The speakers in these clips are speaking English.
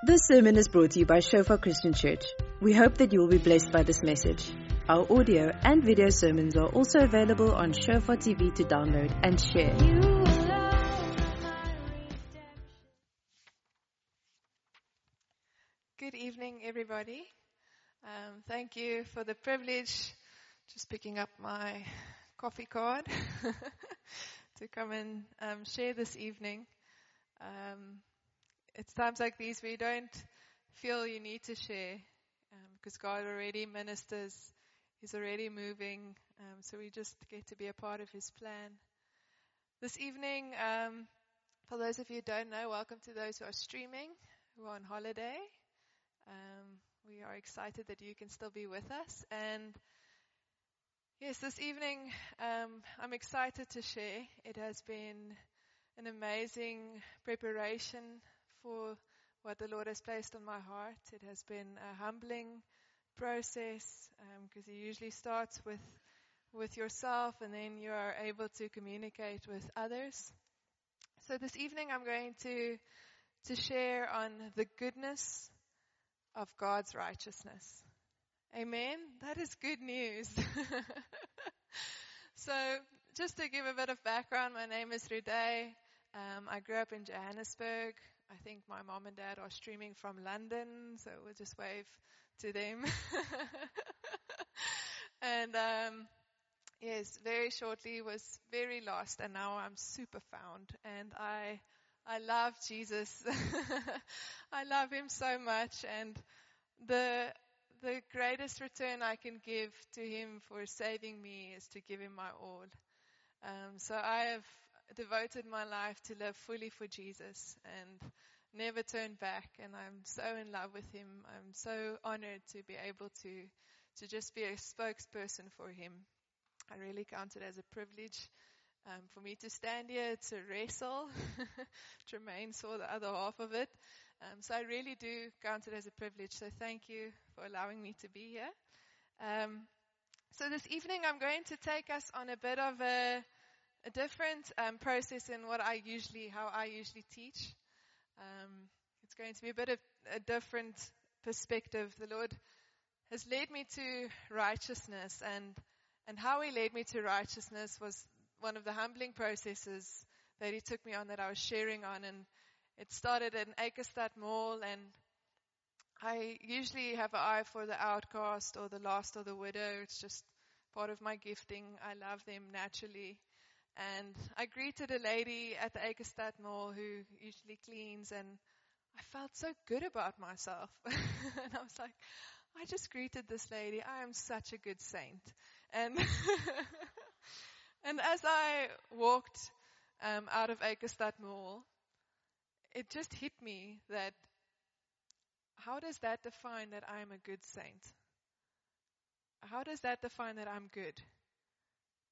This sermon is brought to you by Shofar Christian Church. We hope that you will be blessed by this message. Our audio and video sermons are also available on Shofar TV to download and share. Good evening, everybody. Um, thank you for the privilege, just picking up my coffee card, to come and um, share this evening. Um, it's times like these where you don't feel you need to share um, because God already ministers, He's already moving, um, so we just get to be a part of His plan. This evening, um, for those of you who don't know, welcome to those who are streaming, who are on holiday. Um, we are excited that you can still be with us. And yes, this evening, um, I'm excited to share. It has been an amazing preparation for what the Lord has placed on my heart. It has been a humbling process because um, it usually starts with with yourself and then you are able to communicate with others. So this evening I'm going to to share on the goodness of God's righteousness. Amen. That is good news. so just to give a bit of background, my name is Ruday. Um, I grew up in Johannesburg. I think my mom and dad are streaming from London, so we'll just wave to them. and um, yes, very shortly was very lost, and now I'm super found, and I I love Jesus. I love Him so much, and the the greatest return I can give to Him for saving me is to give Him my all. Um, so I have devoted my life to live fully for Jesus and never turned back. And I'm so in love with him. I'm so honored to be able to, to just be a spokesperson for him. I really count it as a privilege. Um, for me to stand here to wrestle. Tremaine saw the other half of it. Um, so I really do count it as a privilege. So thank you for allowing me to be here. Um, so this evening I'm going to take us on a bit of a, a different um, process in what I usually, how I usually teach. Um, it's going to be a bit of a different perspective. The Lord has led me to righteousness, and and how He led me to righteousness was one of the humbling processes that He took me on that I was sharing on, and it started in Eikestad Mall, and I usually have an eye for the outcast or the lost or the widow. It's just part of my gifting. I love them naturally. And I greeted a lady at the Eikestad Mall who usually cleans, and I felt so good about myself. and I was like, I just greeted this lady. I am such a good saint. And and as I walked um, out of Eikestad Mall, it just hit me that how does that define that I'm a good saint? How does that define that I'm good?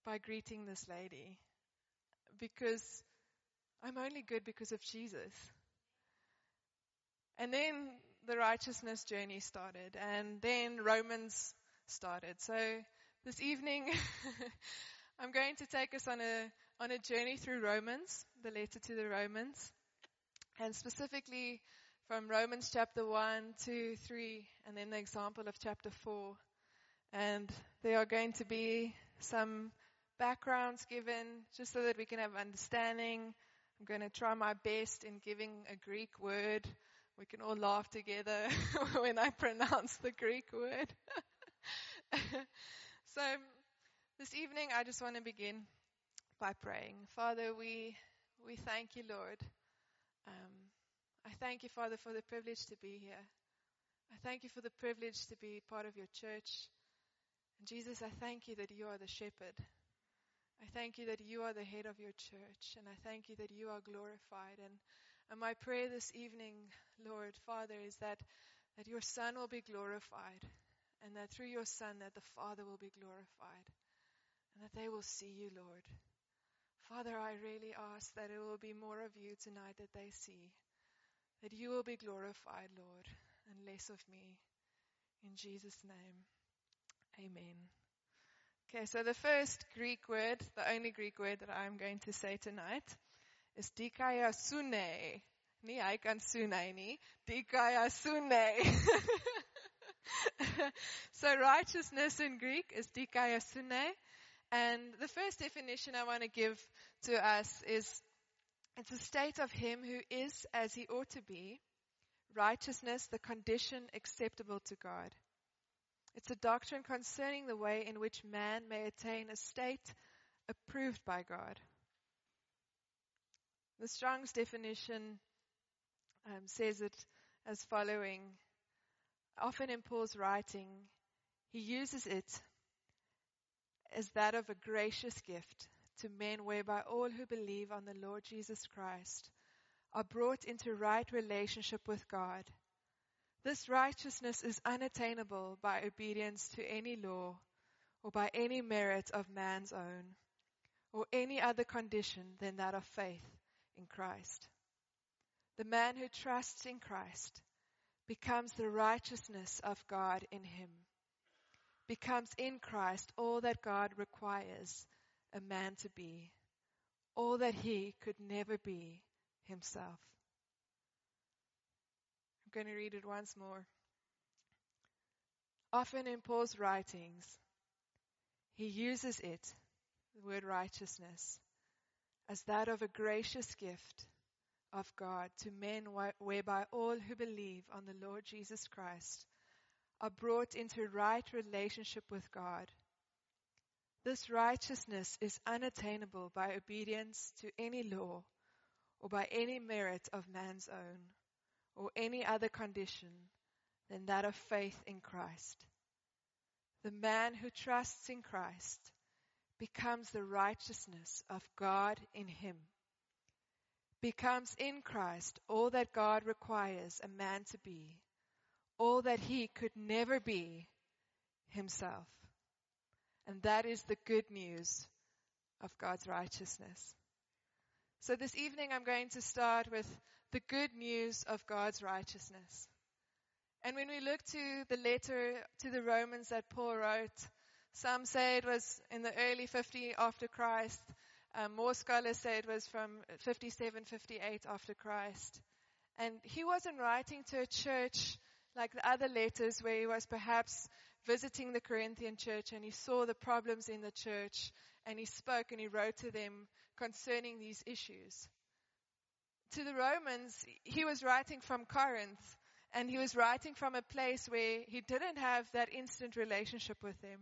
By greeting this lady because I'm only good because of Jesus. And then the righteousness journey started, and then Romans started. So this evening, I'm going to take us on a on a journey through Romans, the letter to the Romans, and specifically from Romans chapter 1, 2, 3, and then the example of chapter 4. And there are going to be some backgrounds given just so that we can have understanding. I'm going to try my best in giving a Greek word. We can all laugh together when I pronounce the Greek word. so this evening I just want to begin by praying. Father, we, we thank you, Lord. Um, I thank you, Father, for the privilege to be here. I thank you for the privilege to be part of your church. And Jesus, I thank you that you are the shepherd. I thank you that you are the head of your church, and I thank you that you are glorified. And, and my prayer this evening, Lord, Father, is that, that your Son will be glorified, and that through your Son that the Father will be glorified, and that they will see you, Lord. Father, I really ask that it will be more of you tonight that they see, that you will be glorified, Lord, and less of me. In Jesus' name, amen. Okay, so the first Greek word, the only Greek word that I'm going to say tonight, is dikaiosune. kan soene nie, dikaiosune. so righteousness in Greek is dikaiosune. And the first definition I want to give to us is it's a state of him who is as he ought to be, righteousness, the condition acceptable to God. It's a doctrine concerning the way in which man may attain a state approved by God. The Strong's definition um, says it as following. Often in Paul's writing, he uses it as that of a gracious gift to men whereby all who believe on the Lord Jesus Christ are brought into right relationship with God. This righteousness is unattainable by obedience to any law or by any merit of man's own or any other condition than that of faith in Christ. The man who trusts in Christ becomes the righteousness of God in him, becomes in Christ all that God requires a man to be, all that he could never be himself. Going to read it once more. Often in Paul's writings, he uses it, the word righteousness, as that of a gracious gift of God to men whereby all who believe on the Lord Jesus Christ are brought into right relationship with God. This righteousness is unattainable by obedience to any law or by any merit of man's own or any other condition than that of faith in Christ. The man who trusts in Christ becomes the righteousness of God in him, becomes in Christ all that God requires a man to be, all that he could never be himself. And that is the good news of God's righteousness. So this evening I'm going to start with the good news of God's righteousness. And when we look to the letter to the Romans that Paul wrote, some say it was in the early 50 after Christ. Um, more scholars say it was from 57, 58 after Christ. And he wasn't writing to a church like the other letters where he was perhaps visiting the Corinthian church and he saw the problems in the church and he spoke and he wrote to them concerning these issues. To the Romans, he was writing from Corinth and he was writing from a place where he didn't have that instant relationship with them.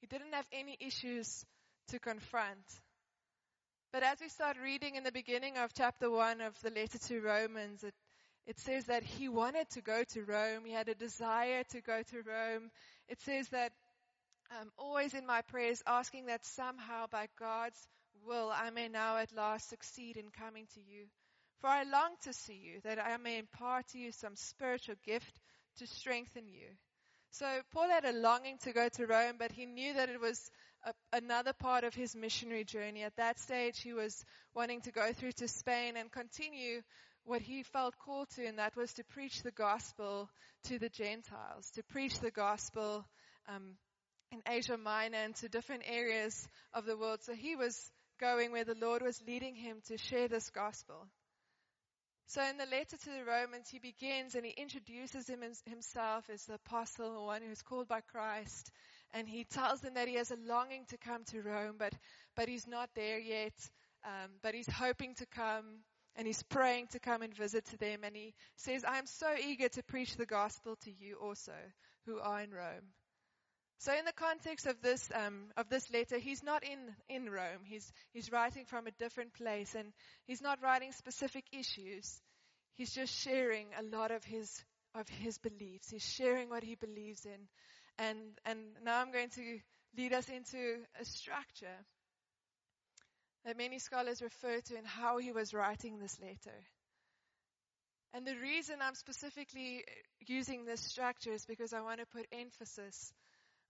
He didn't have any issues to confront. But as we start reading in the beginning of chapter 1 of the letter to Romans, it, it says that he wanted to go to Rome. He had a desire to go to Rome. It says that I'm always in my prayers asking that somehow by God's will I may now at last succeed in coming to you. For I long to see you, that I may impart to you some spiritual gift to strengthen you. So Paul had a longing to go to Rome, but he knew that it was a, another part of his missionary journey. At that stage, he was wanting to go through to Spain and continue what he felt called to, and that was to preach the gospel to the Gentiles, to preach the gospel um, in Asia Minor and to different areas of the world. So he was going where the Lord was leading him to share this gospel. So in the letter to the Romans, he begins and he introduces him himself as the apostle, the one who's called by Christ. And he tells them that he has a longing to come to Rome, but, but he's not there yet. Um, but he's hoping to come and he's praying to come and visit to them. And he says, I'm so eager to preach the gospel to you also who are in Rome. So in the context of this um, of this letter, he's not in in Rome. He's he's writing from a different place, and he's not writing specific issues. He's just sharing a lot of his of his beliefs. He's sharing what he believes in, and and now I'm going to lead us into a structure that many scholars refer to in how he was writing this letter. And the reason I'm specifically using this structure is because I want to put emphasis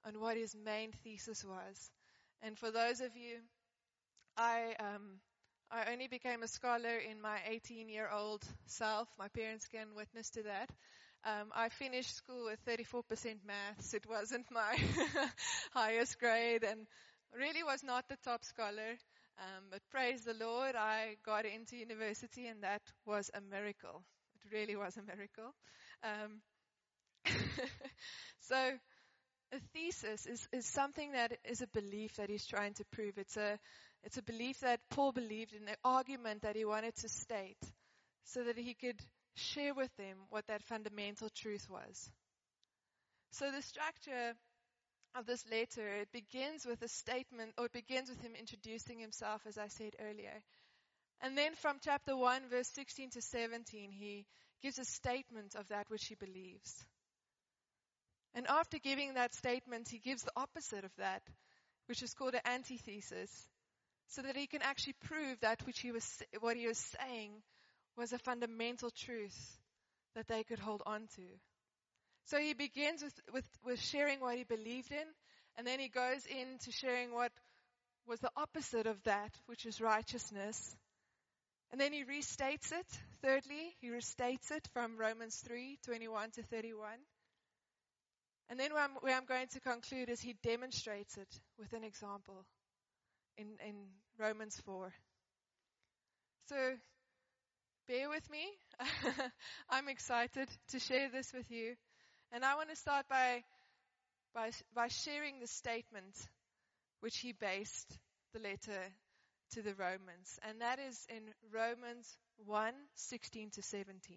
on what his main thesis was. And for those of you, I, um, I only became a scholar in my 18 year old self. My parents can witness to that. Um, I finished school with 34% maths. It wasn't my highest grade and really was not the top scholar. Um, but praise the Lord, I got into university and that was a miracle. It really was a miracle. Um, so a thesis is, is something that is a belief that he's trying to prove. It's a, it's a belief that Paul believed in, an argument that he wanted to state so that he could share with them what that fundamental truth was. So the structure of this letter, it begins with a statement, or it begins with him introducing himself, as I said earlier. And then from chapter 1, verse 16 to 17, he gives a statement of that which he believes. And after giving that statement, he gives the opposite of that, which is called an antithesis, so that he can actually prove that which he was, what he was saying was a fundamental truth that they could hold on to. So he begins with, with, with sharing what he believed in, and then he goes into sharing what was the opposite of that, which is righteousness. And then he restates it. Thirdly, he restates it from Romans 3, 21 to 31. And then where I'm, where I'm going to conclude is he demonstrates it with an example in, in Romans 4. So bear with me. I'm excited to share this with you. And I want to start by, by, by sharing the statement which he based the letter to the Romans. And that is in Romans 1, 16 to 17.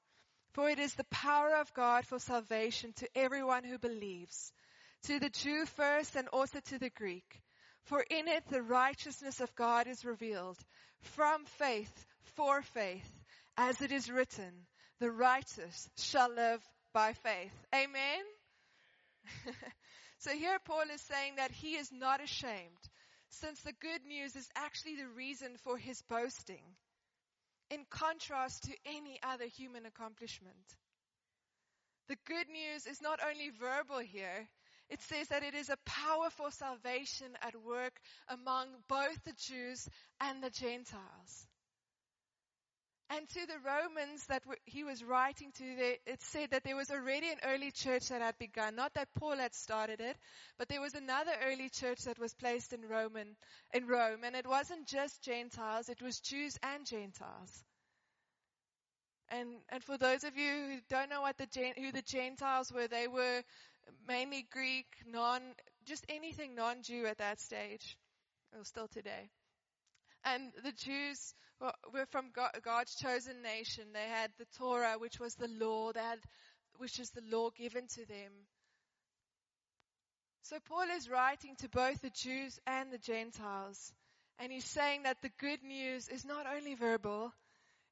for it is the power of God for salvation to everyone who believes, to the Jew first and also to the Greek. For in it the righteousness of God is revealed, from faith for faith, as it is written, the righteous shall live by faith. Amen? so here Paul is saying that he is not ashamed, since the good news is actually the reason for his boasting in contrast to any other human accomplishment. The good news is not only verbal here, it says that it is a powerful salvation at work among both the Jews and the Gentiles. And to the Romans that he was writing to, it said that there was already an early church that had begun. Not that Paul had started it, but there was another early church that was placed in Roman, in Rome. And it wasn't just Gentiles, it was Jews and Gentiles. And, and for those of you who don't know what the, who the Gentiles were, they were mainly Greek, non, just anything non-Jew at that stage, or still today. And the Jews were from God's chosen nation. They had the Torah, which was the law, they had, which is the law given to them. So Paul is writing to both the Jews and the Gentiles. And he's saying that the good news is not only verbal,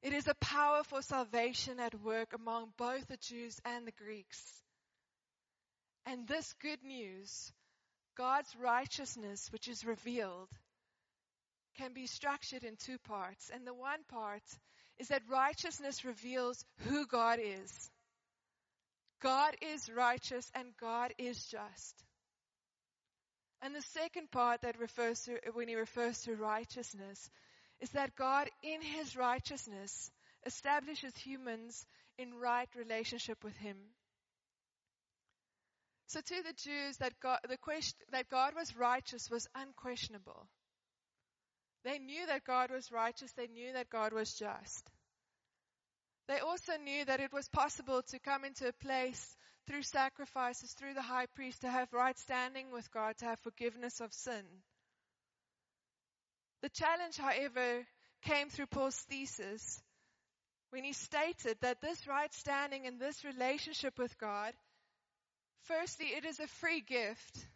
it is a power for salvation at work among both the Jews and the Greeks. And this good news, God's righteousness, which is revealed, can be structured in two parts. And the one part is that righteousness reveals who God is. God is righteous and God is just. And the second part that refers to, when he refers to righteousness, is that God, in his righteousness, establishes humans in right relationship with him. So to the Jews, that God, the question, that God was righteous was unquestionable. They knew that God was righteous. They knew that God was just. They also knew that it was possible to come into a place through sacrifices, through the high priest, to have right standing with God, to have forgiveness of sin. The challenge, however, came through Paul's thesis when he stated that this right standing and this relationship with God, firstly, it is a free gift.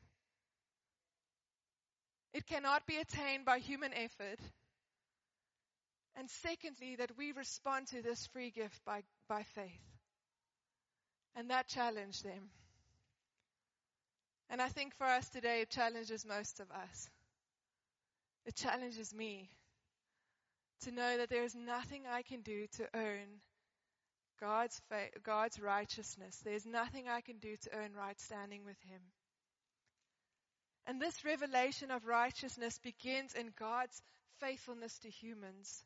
It cannot be attained by human effort. And secondly, that we respond to this free gift by, by faith. And that challenged them. And I think for us today, it challenges most of us. It challenges me to know that there is nothing I can do to earn God's, fa- God's righteousness. There's nothing I can do to earn right standing with Him. And this revelation of righteousness begins in God's faithfulness to humans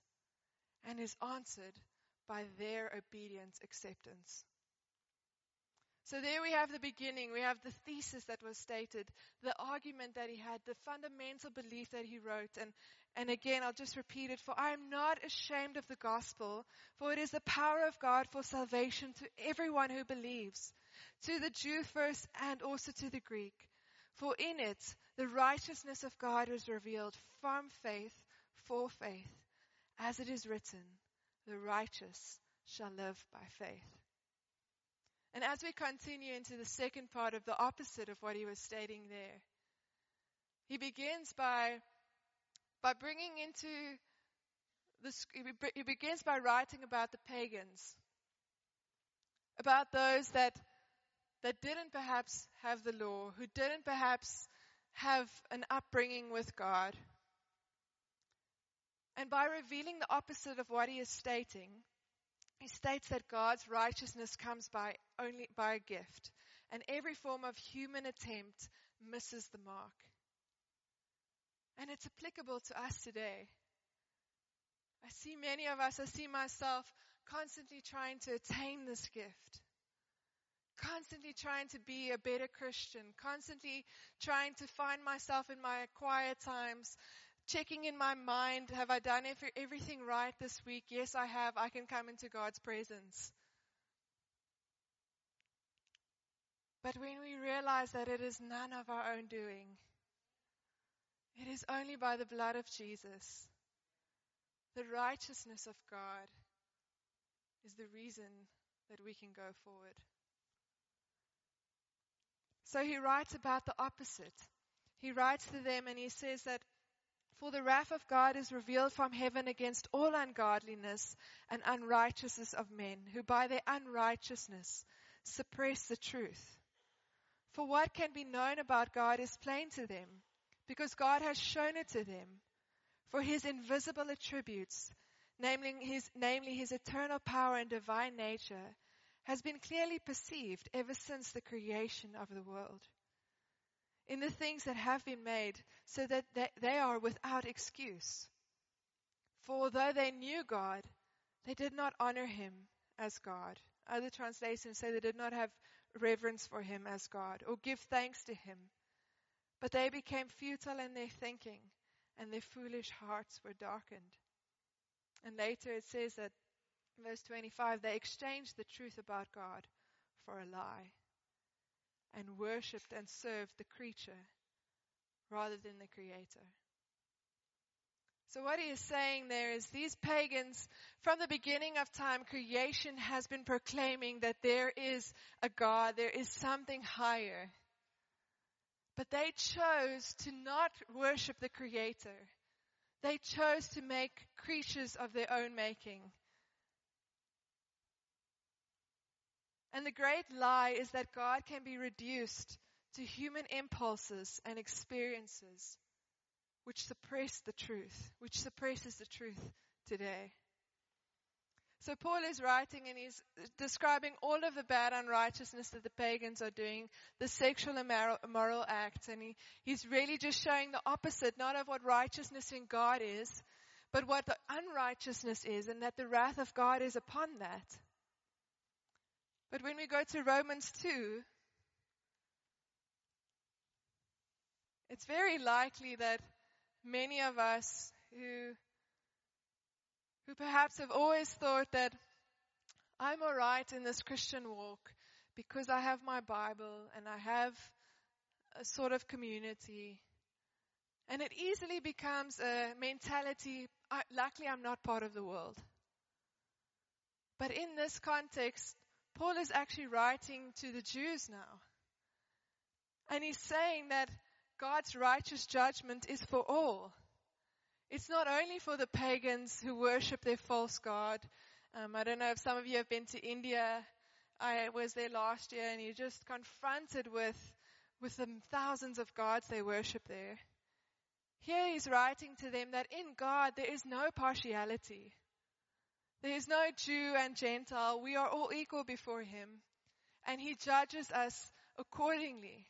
and is answered by their obedient acceptance. So there we have the beginning. We have the thesis that was stated, the argument that he had, the fundamental belief that he wrote. And, and again, I'll just repeat it. For I am not ashamed of the gospel, for it is the power of God for salvation to everyone who believes, to the Jew first and also to the Greek. For in it, the righteousness of God was revealed from faith for faith, as it is written, the righteous shall live by faith. And as we continue into the second part of the opposite of what he was stating there, he begins by, by bringing into this, he begins by writing about the pagans, about those that, that didn't perhaps have the law, who didn't perhaps have an upbringing with God. And by revealing the opposite of what he is stating, he states that God's righteousness comes by only by a gift, and every form of human attempt misses the mark. And it's applicable to us today. I see many of us, I see myself constantly trying to attain this gift. Constantly trying to be a better Christian. Constantly trying to find myself in my quiet times checking in my mind, have I done everything right this week? Yes, I have. I can come into God's presence. But when we realize that it is none of our own doing, it is only by the blood of Jesus, the righteousness of God is the reason that we can go forward. So he writes about the opposite. He writes to them and he says that for the wrath of God is revealed from heaven against all ungodliness and unrighteousness of men, who by their unrighteousness suppress the truth. For what can be known about God is plain to them, because God has shown it to them. For his invisible attributes, namely his, namely his eternal power and divine nature, has been clearly perceived ever since the creation of the world in the things that have been made, so that they are without excuse. For although they knew God, they did not honor him as God. Other translations say they did not have reverence for him as God or give thanks to him. But they became futile in their thinking, and their foolish hearts were darkened. And later it says that, verse 25, they exchanged the truth about God for a lie and worshipped and served the creature rather than the creator. So what he is saying there is these pagans, from the beginning of time, creation has been proclaiming that there is a God, there is something higher. But they chose to not worship the creator. They chose to make creatures of their own making. And the great lie is that God can be reduced to human impulses and experiences which suppress the truth, which suppresses the truth today. So Paul is writing and he's describing all of the bad unrighteousness that the pagans are doing, the sexual immoral acts, and he, he's really just showing the opposite, not of what righteousness in God is, but what the unrighteousness is, and that the wrath of God is upon that. But when we go to Romans 2, it's very likely that many of us who, who perhaps have always thought that I'm alright in this Christian walk because I have my Bible and I have a sort of community. And it easily becomes a mentality, I, luckily I'm not part of the world. But in this context, Paul is actually writing to the Jews now. And he's saying that God's righteous judgment is for all. It's not only for the pagans who worship their false God. Um, I don't know if some of you have been to India. I was there last year and you're just confronted with, with the thousands of gods they worship there. Here he's writing to them that in God there is no partiality. There is no Jew and Gentile. We are all equal before him. And he judges us accordingly.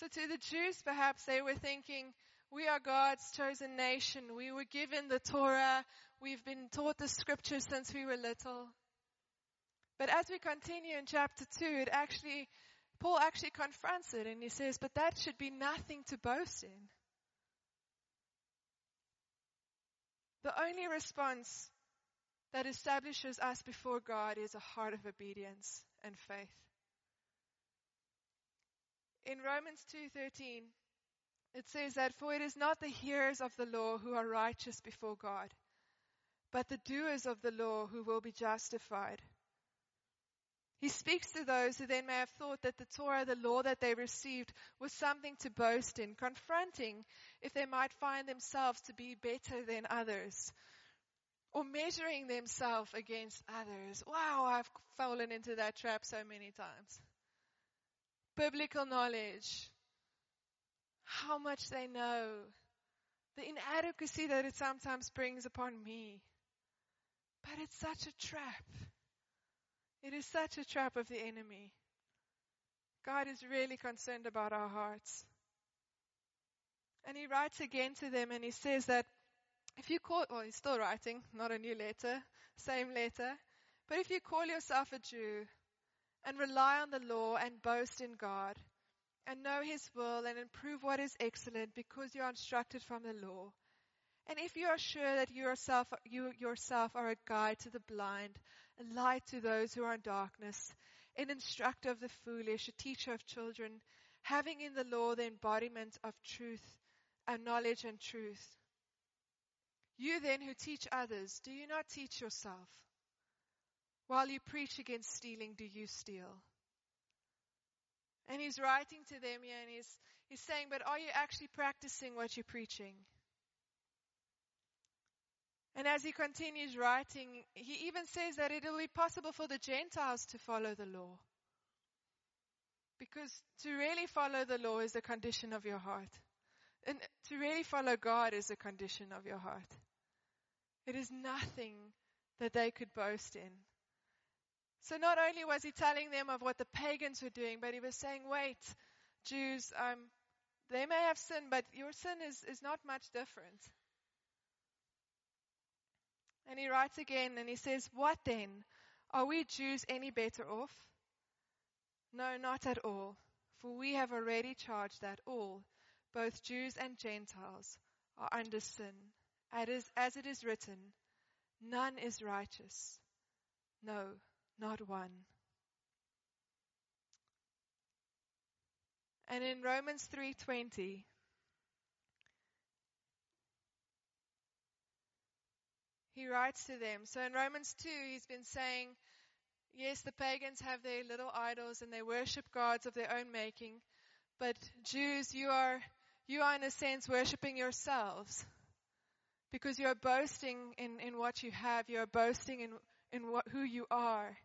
So to the Jews, perhaps they were thinking, we are God's chosen nation. We were given the Torah. We've been taught the scriptures since we were little. But as we continue in chapter 2, it actually, Paul actually confronts it and he says, but that should be nothing to boast in. The only response that establishes us before God is a heart of obedience and faith. In Romans 2:13 it says that for it is not the hearers of the law who are righteous before God but the doers of the law who will be justified. He speaks to those who then may have thought that the Torah, the law that they received, was something to boast in, confronting if they might find themselves to be better than others, or measuring themselves against others. Wow, I've fallen into that trap so many times. Biblical knowledge, how much they know, the inadequacy that it sometimes brings upon me. But it's such a trap. It is such a trap of the enemy. God is really concerned about our hearts. And he writes again to them and he says that if you call, well, he's still writing, not a new letter, same letter. But if you call yourself a Jew and rely on the law and boast in God and know his will and improve what is excellent because you are instructed from the law, and if you are sure that you yourself, you yourself are a guide to the blind, a light to those who are in darkness, an instructor of the foolish, a teacher of children, having in the law the embodiment of truth and knowledge and truth. You then who teach others, do you not teach yourself? While you preach against stealing, do you steal? And he's writing to them here and he's, he's saying, but are you actually practicing what you're preaching? And as he continues writing, he even says that it will be possible for the Gentiles to follow the law. Because to really follow the law is a condition of your heart. And to really follow God is a condition of your heart. It is nothing that they could boast in. So not only was he telling them of what the pagans were doing, but he was saying, wait, Jews, um, they may have sinned, but your sin is, is not much different. And he writes again and he says, What then? Are we Jews any better off? No, not at all. For we have already charged that all, both Jews and Gentiles, are under sin. As it is written, none is righteous. No, not one. And in Romans 3:20 he writes to them. So in Romans 2, he's been saying, yes, the pagans have their little idols and they worship gods of their own making, but Jews, you are, you are in a sense worshiping yourselves because you are boasting in, in what you have. You are boasting in, in what, who you are.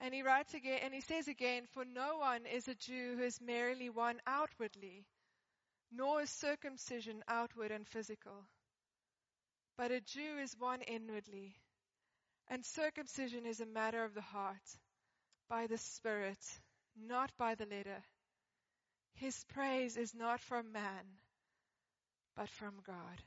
And he writes again, and he says again, for no one is a Jew who is merely one outwardly, nor is circumcision outward and physical. But a Jew is one inwardly, and circumcision is a matter of the heart, by the Spirit, not by the letter. His praise is not from man, but from God.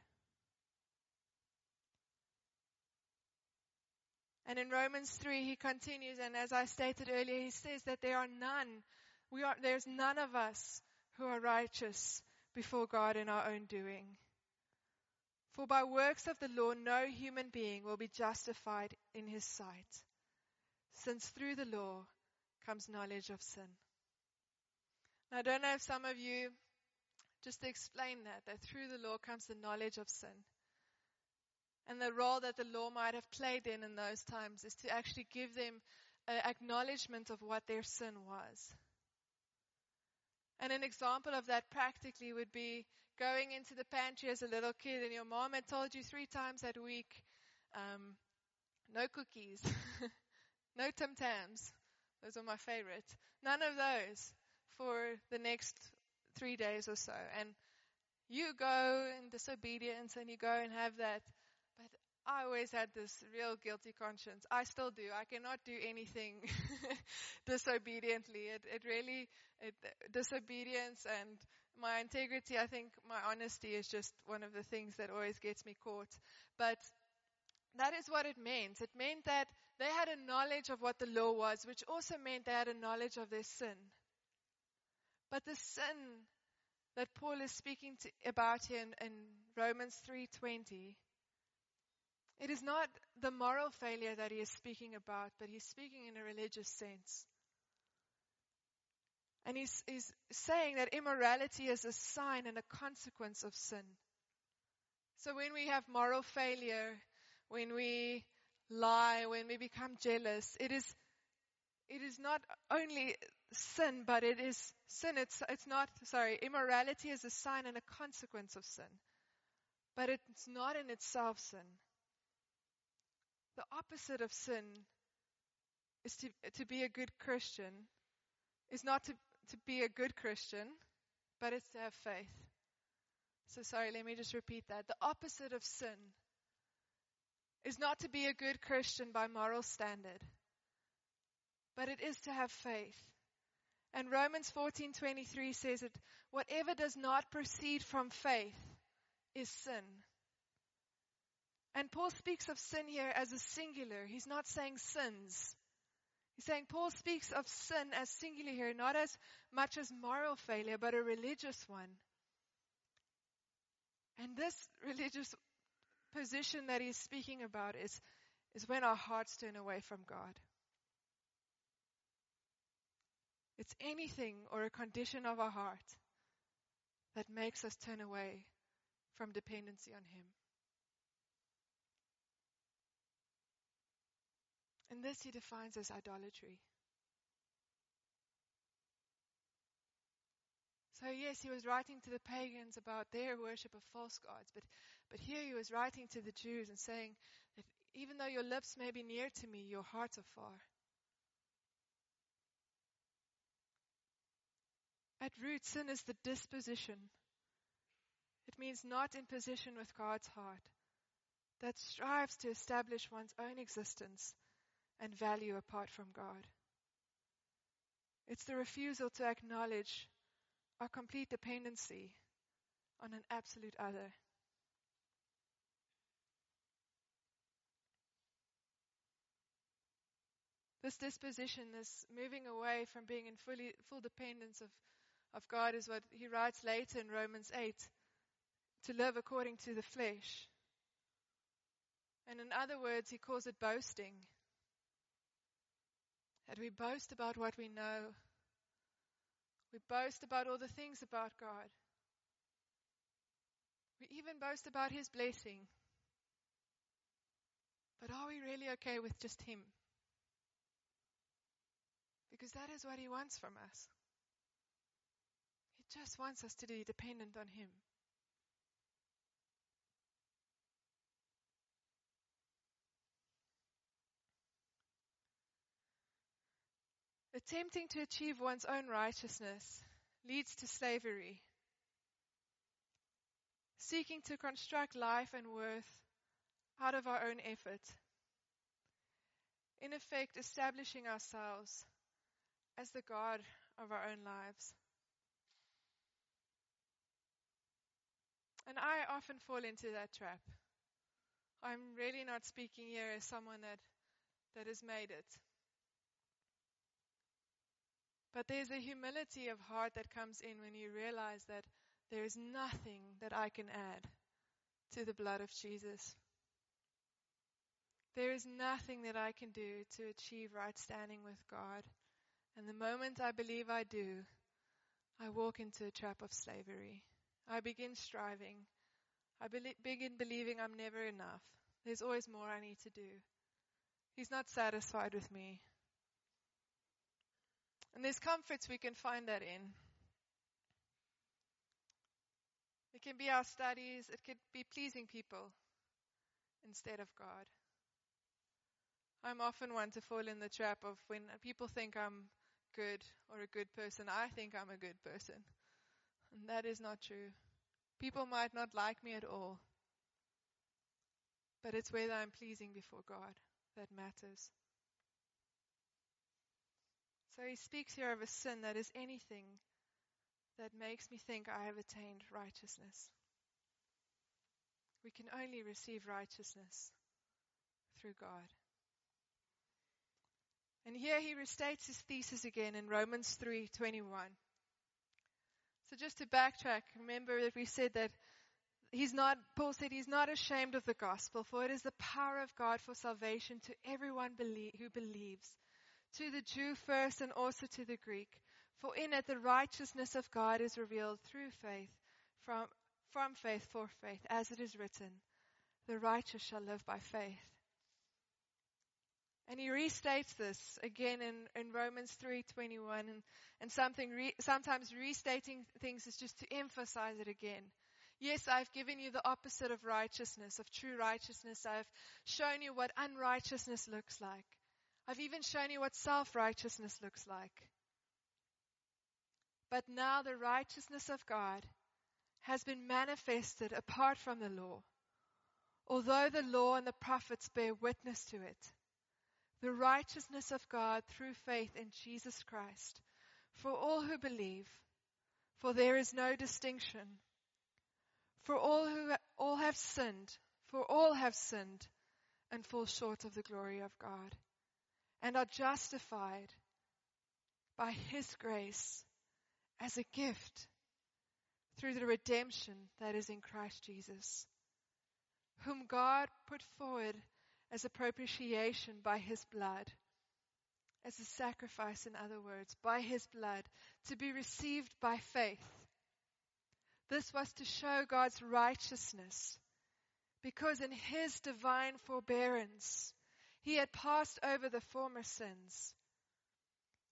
And in Romans 3, he continues, and as I stated earlier, he says that there are none, we are, there's none of us who are righteous before God in our own doing. For by works of the law, no human being will be justified in his sight, since through the law comes knowledge of sin. Now, I don't know if some of you, just to explain that, that through the law comes the knowledge of sin. And the role that the law might have played in in those times is to actually give them an acknowledgement of what their sin was. And an example of that practically would be going into the pantry as a little kid and your mom had told you three times that week, um, no cookies, no Tim Tams. Those are my favorite. None of those. for the next three days or so. And you go in disobedience and you go and have that. But I always had this real guilty conscience. I still do. I cannot do anything disobediently. It, it really, it, disobedience and my integrity, I think my honesty is just one of the things that always gets me caught. But that is what it meant. It meant that they had a knowledge of what the law was, which also meant they had a knowledge of their sin. But the sin that Paul is speaking to, about here in, in Romans 3:20, it is not the moral failure that he is speaking about, but he's speaking in a religious sense. And he's, he's saying that immorality is a sign and a consequence of sin. So when we have moral failure, when we lie, when we become jealous, it is, it is not only sin, but it is sin. It's, it's not, sorry, immorality is a sign and a consequence of sin. But it's not in itself sin. The opposite of sin is to, to be a good Christian, is not to, to be a good Christian, but it's to have faith. So sorry, let me just repeat that. The opposite of sin is not to be a good Christian by moral standard, but it is to have faith. And Romans 14:23 says it, whatever does not proceed from faith is sin. And Paul speaks of sin here as a singular. He's not saying sins. He's saying Paul speaks of sin as singular here, not as much as moral failure, but a religious one. And this religious position that he's speaking about is, is when our hearts turn away from God. It's anything or a condition of our heart that makes us turn away from dependency on Him. And this he defines as idolatry. So, yes, he was writing to the pagans about their worship of false gods, but, but here he was writing to the Jews and saying that even though your lips may be near to me, your hearts are far. At root, sin is the disposition. It means not in position with God's heart, that strives to establish one's own existence and value apart from God. It's the refusal to acknowledge our complete dependency on an absolute other. This disposition, this moving away from being in fully, full dependence of, of God, is what he writes later in Romans 8 to live according to the flesh. And in other words, he calls it boasting. That we boast about what we know we boast about all the things about God. We even boast about His blessing. But are we really okay with just Him? Because that is what He wants from us. He just wants us to be dependent on Him. Attempting to achieve one's own righteousness leads to slavery. Seeking to construct life and worth out of our own effort. In effect, establishing ourselves as the God of our own lives. And I often fall into that trap. I'm really not speaking here as someone that, that has made it. But there's a humility of heart that comes in when you realize that there is nothing that I can add to the blood of Jesus. There is nothing that I can do to achieve right standing with God. And the moment I believe I do, I walk into a trap of slavery. I begin striving. I be- begin believing I'm never enough. There's always more I need to do. He's not satisfied with me. And there's comforts we can find that in. It can be our studies, it could be pleasing people instead of God. I'm often one to fall in the trap of when people think I'm good or a good person. I think I'm a good person. And that is not true. People might not like me at all. But it's whether I'm pleasing before God that matters. So he speaks here of a sin that is anything that makes me think I have attained righteousness. We can only receive righteousness through God. And here he restates his thesis again in Romans 3:21. So just to backtrack, remember that we said that he's not Paul said he's not ashamed of the gospel for it is the power of God for salvation to everyone who believes, to the Jew first and also to the Greek. For in it the righteousness of God is revealed through faith from from faith for faith as it is written, the righteous shall live by faith. And he restates this again in, in Romans 3.21 and, and something re, sometimes restating things is just to emphasize it again. Yes, I've given you the opposite of righteousness, of true righteousness. I've shown you what unrighteousness looks like. I've even shown you what self-righteousness looks like. But now the righteousness of God has been manifested apart from the law, although the law and the prophets bear witness to it the righteousness of God through faith in Jesus Christ for all who believe, for there is no distinction. For all who all have sinned, for all have sinned and fall short of the glory of God and are justified by His grace as a gift through the redemption that is in Christ Jesus, whom God put forward as a propitiation by his blood, as a sacrifice, in other words, by his blood, to be received by faith. This was to show God's righteousness, because in his divine forbearance, he had passed over the former sins.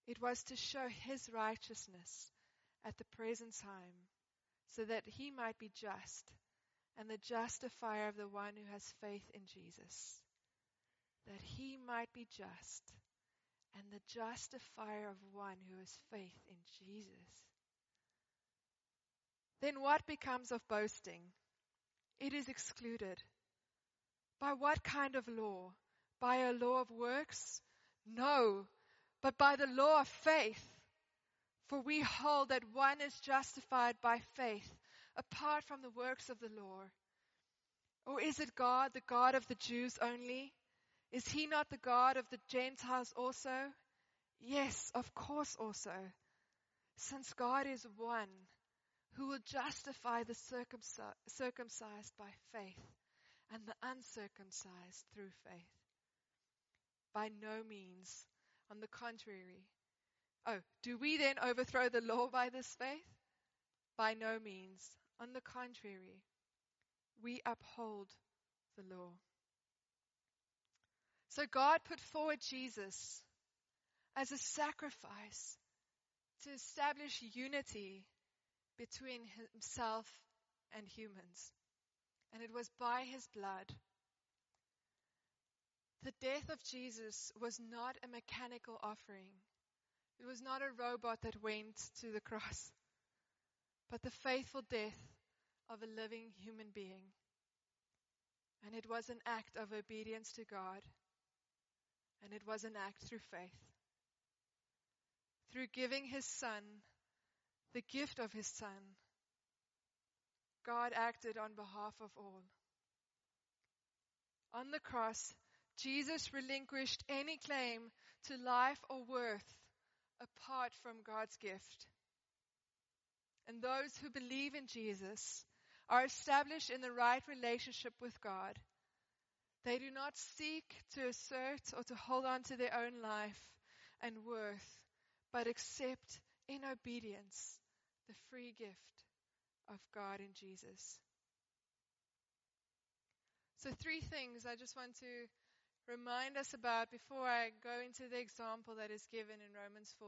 It was to show his righteousness at the present time, so that he might be just and the justifier of the one who has faith in Jesus that he might be just and the justifier of one who has faith in Jesus. Then what becomes of boasting? It is excluded. By what kind of law? By a law of works? No, but by the law of faith. For we hold that one is justified by faith apart from the works of the law. Or is it God, the God of the Jews only? Is he not the God of the Gentiles also? Yes, of course also. Since God is one who will justify the circumcised by faith and the uncircumcised through faith. By no means. On the contrary. Oh, do we then overthrow the law by this faith? By no means. On the contrary, we uphold the law. So God put forward Jesus as a sacrifice to establish unity between himself and humans. And it was by his blood. The death of Jesus was not a mechanical offering. It was not a robot that went to the cross, but the faithful death of a living human being. And it was an act of obedience to God and it was an act through faith. Through giving his son, the gift of his son, God acted on behalf of all. On the cross, Jesus relinquished any claim to life or worth apart from God's gift. And those who believe in Jesus are established in the right relationship with God they do not seek to assert or to hold on to their own life and worth, but accept in obedience the free gift of God in Jesus. So, three things I just want to remind us about before I go into the example that is given in Romans 4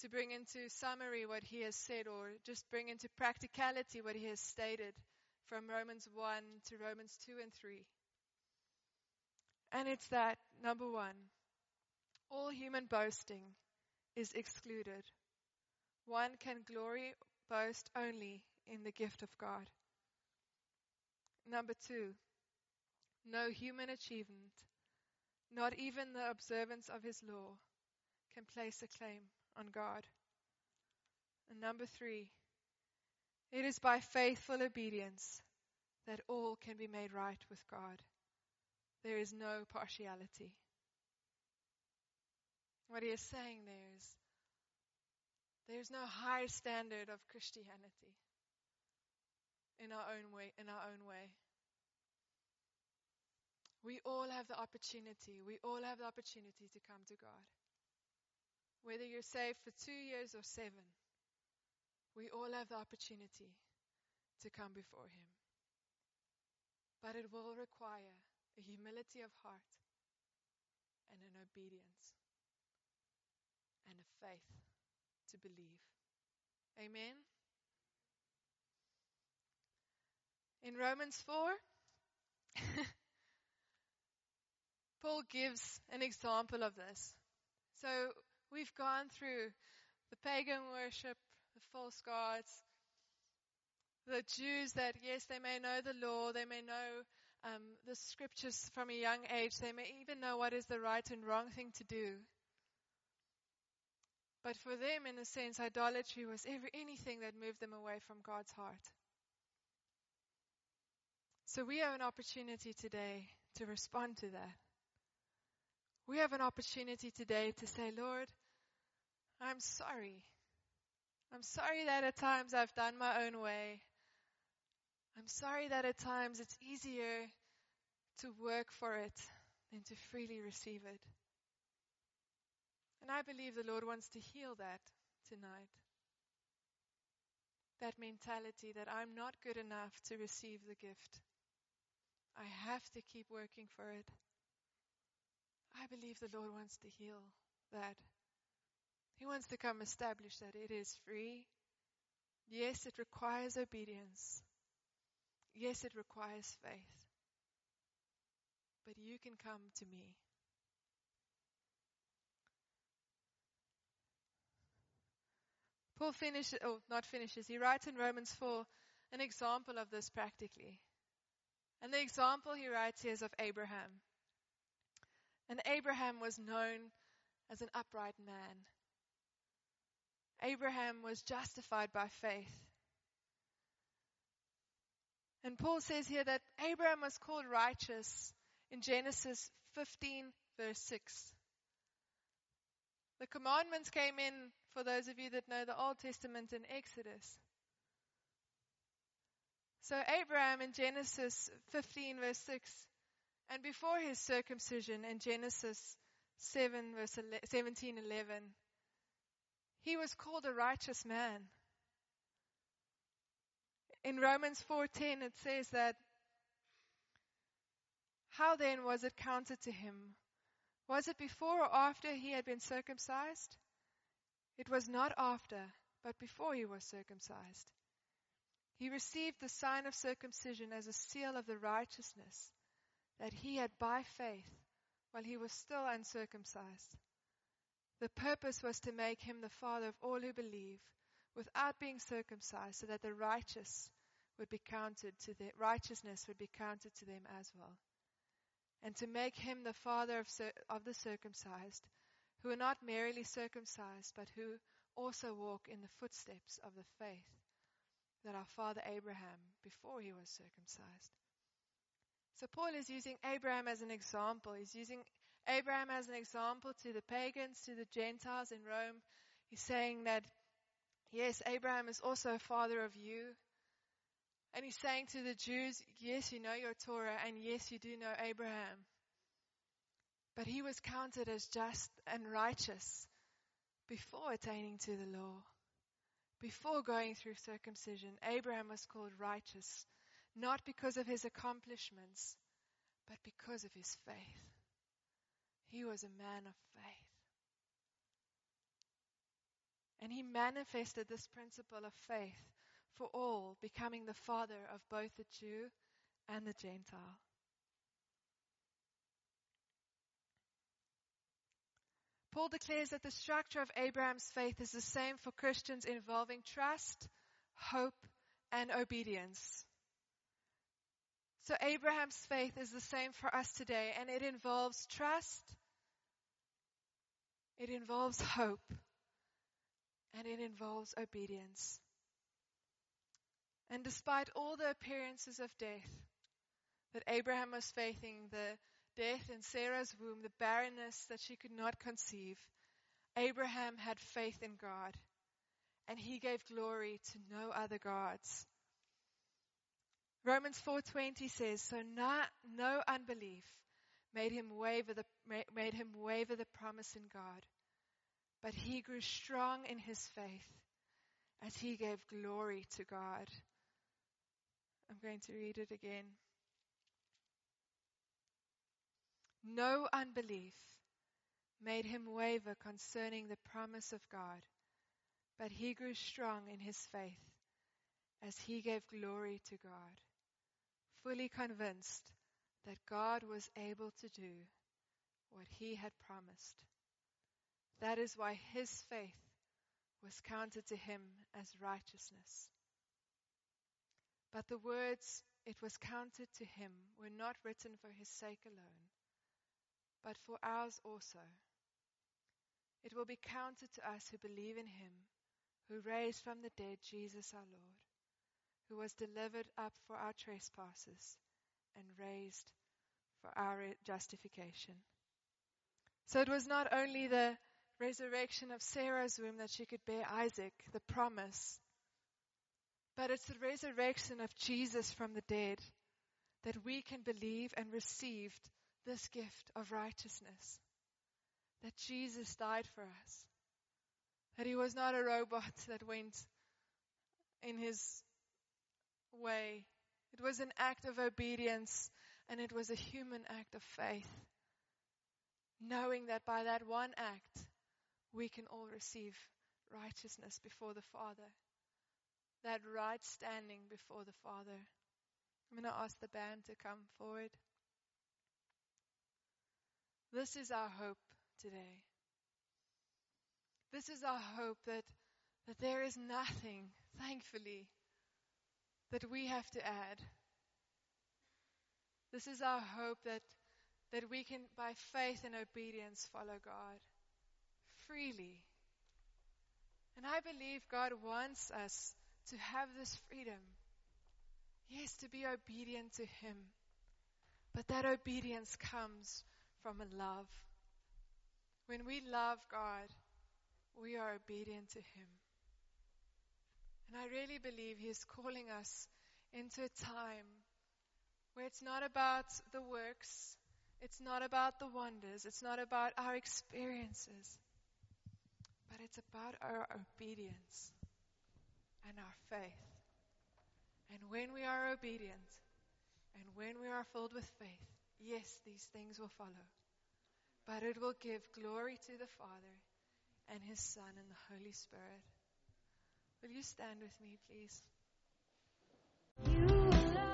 to bring into summary what he has said or just bring into practicality what he has stated from Romans 1 to Romans 2 and 3. And it's that, number one, all human boasting is excluded. One can glory, boast only in the gift of God. Number two, no human achievement, not even the observance of his law, can place a claim on God. And number three, it is by faithful obedience that all can be made right with God. There is no partiality. What he is saying there is there's no high standard of Christianity in our own way in our own way. We all have the opportunity. We all have the opportunity to come to God. Whether you're saved for two years or seven, we all have the opportunity to come before Him. But it will require a humility of heart and an obedience and a faith to believe. Amen. In Romans 4, Paul gives an example of this. So we've gone through the pagan worship, the false gods, the Jews that, yes, they may know the law, they may know um, the scriptures from a young age, they may even know what is the right and wrong thing to do. But for them, in a sense, idolatry was every, anything that moved them away from God's heart. So we have an opportunity today to respond to that. We have an opportunity today to say, Lord, I'm sorry. I'm sorry that at times I've done my own way. I'm sorry that at times it's easier to work for it than to freely receive it. And I believe the Lord wants to heal that tonight. That mentality that I'm not good enough to receive the gift. I have to keep working for it. I believe the Lord wants to heal that. He wants to come establish that it is free. Yes, it requires obedience. Yes, it requires faith. But you can come to me. Paul finishes, or not finishes, he writes in Romans 4 an example of this practically. And the example he writes here is of Abraham. And Abraham was known as an upright man. Abraham was justified by faith. And Paul says here that Abraham was called righteous in Genesis 15, verse 6. The commandments came in, for those of you that know the Old Testament, in Exodus. So, Abraham in Genesis 15, verse 6, and before his circumcision in Genesis 7, verse 17, 11, he was called a righteous man. In Romans 4:10 it says that how then was it counted to him? Was it before or after he had been circumcised? It was not after, but before he was circumcised. He received the sign of circumcision as a seal of the righteousness that he had by faith while he was still uncircumcised. The purpose was to make him the father of all who believe without being circumcised so that the righteous would be counted to the righteousness would be counted to them as well. And to make him the father of, of the circumcised who are not merely circumcised but who also walk in the footsteps of the faith that our father Abraham before he was circumcised. So Paul is using Abraham as an example. He's using Abraham as an example to the pagans, to the Gentiles in Rome. He's saying that, yes, Abraham is also a father of you. And he's saying to the Jews, yes, you know your Torah, and yes, you do know Abraham. But he was counted as just and righteous before attaining to the law. Before going through circumcision, Abraham was called righteous, not because of his accomplishments, but because of his faith. He was a man of faith. And he manifested this principle of faith for all, becoming the father of both the Jew and the Gentile. Paul declares that the structure of Abraham's faith is the same for Christians involving trust, hope, and obedience. So Abraham's faith is the same for us today, and it involves trust, it involves hope, and it involves obedience. And despite all the appearances of death that Abraham was facing, the death in Sarah's womb, the barrenness that she could not conceive, Abraham had faith in God, and he gave glory to no other gods. Romans 4:20 says, "So not, no unbelief made him waver the made him waver the promise in God, but he grew strong in his faith as he gave glory to God." I'm going to read it again. No unbelief made him waver concerning the promise of God, but he grew strong in his faith as he gave glory to God, fully convinced that God was able to do what he had promised. That is why his faith was counted to him as righteousness. But the words, it was counted to him, were not written for his sake alone, but for ours also. It will be counted to us who believe in him, who raised from the dead Jesus our Lord, who was delivered up for our trespasses and raised for our justification. So it was not only the resurrection of Sarah's womb that she could bear Isaac, the promise, but it's the resurrection of Jesus from the dead that we can believe and receive this gift of righteousness. That Jesus died for us. That he was not a robot that went in his way. It was an act of obedience and it was a human act of faith. Knowing that by that one act, we can all receive righteousness before the Father that right standing before the Father. I'm going to ask the band to come forward. This is our hope today. This is our hope that, that there is nothing, thankfully, that we have to add. This is our hope that, that we can, by faith and obedience, follow God freely. And I believe God wants us to have this freedom. Yes, to be obedient to Him. But that obedience comes from a love. When we love God, we are obedient to Him. And I really believe He is calling us into a time where it's not about the works, it's not about the wonders, it's not about our experiences, but it's about our obedience and our faith. And when we are obedient and when we are filled with faith, yes, these things will follow. But it will give glory to the Father and His Son and the Holy Spirit. Will you stand with me, please?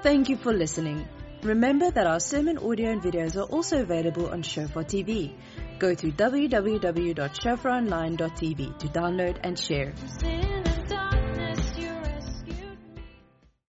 Thank you for listening. Remember that our sermon audio and videos are also available on Shofar TV. Go to www.shofaronline.tv to download and share.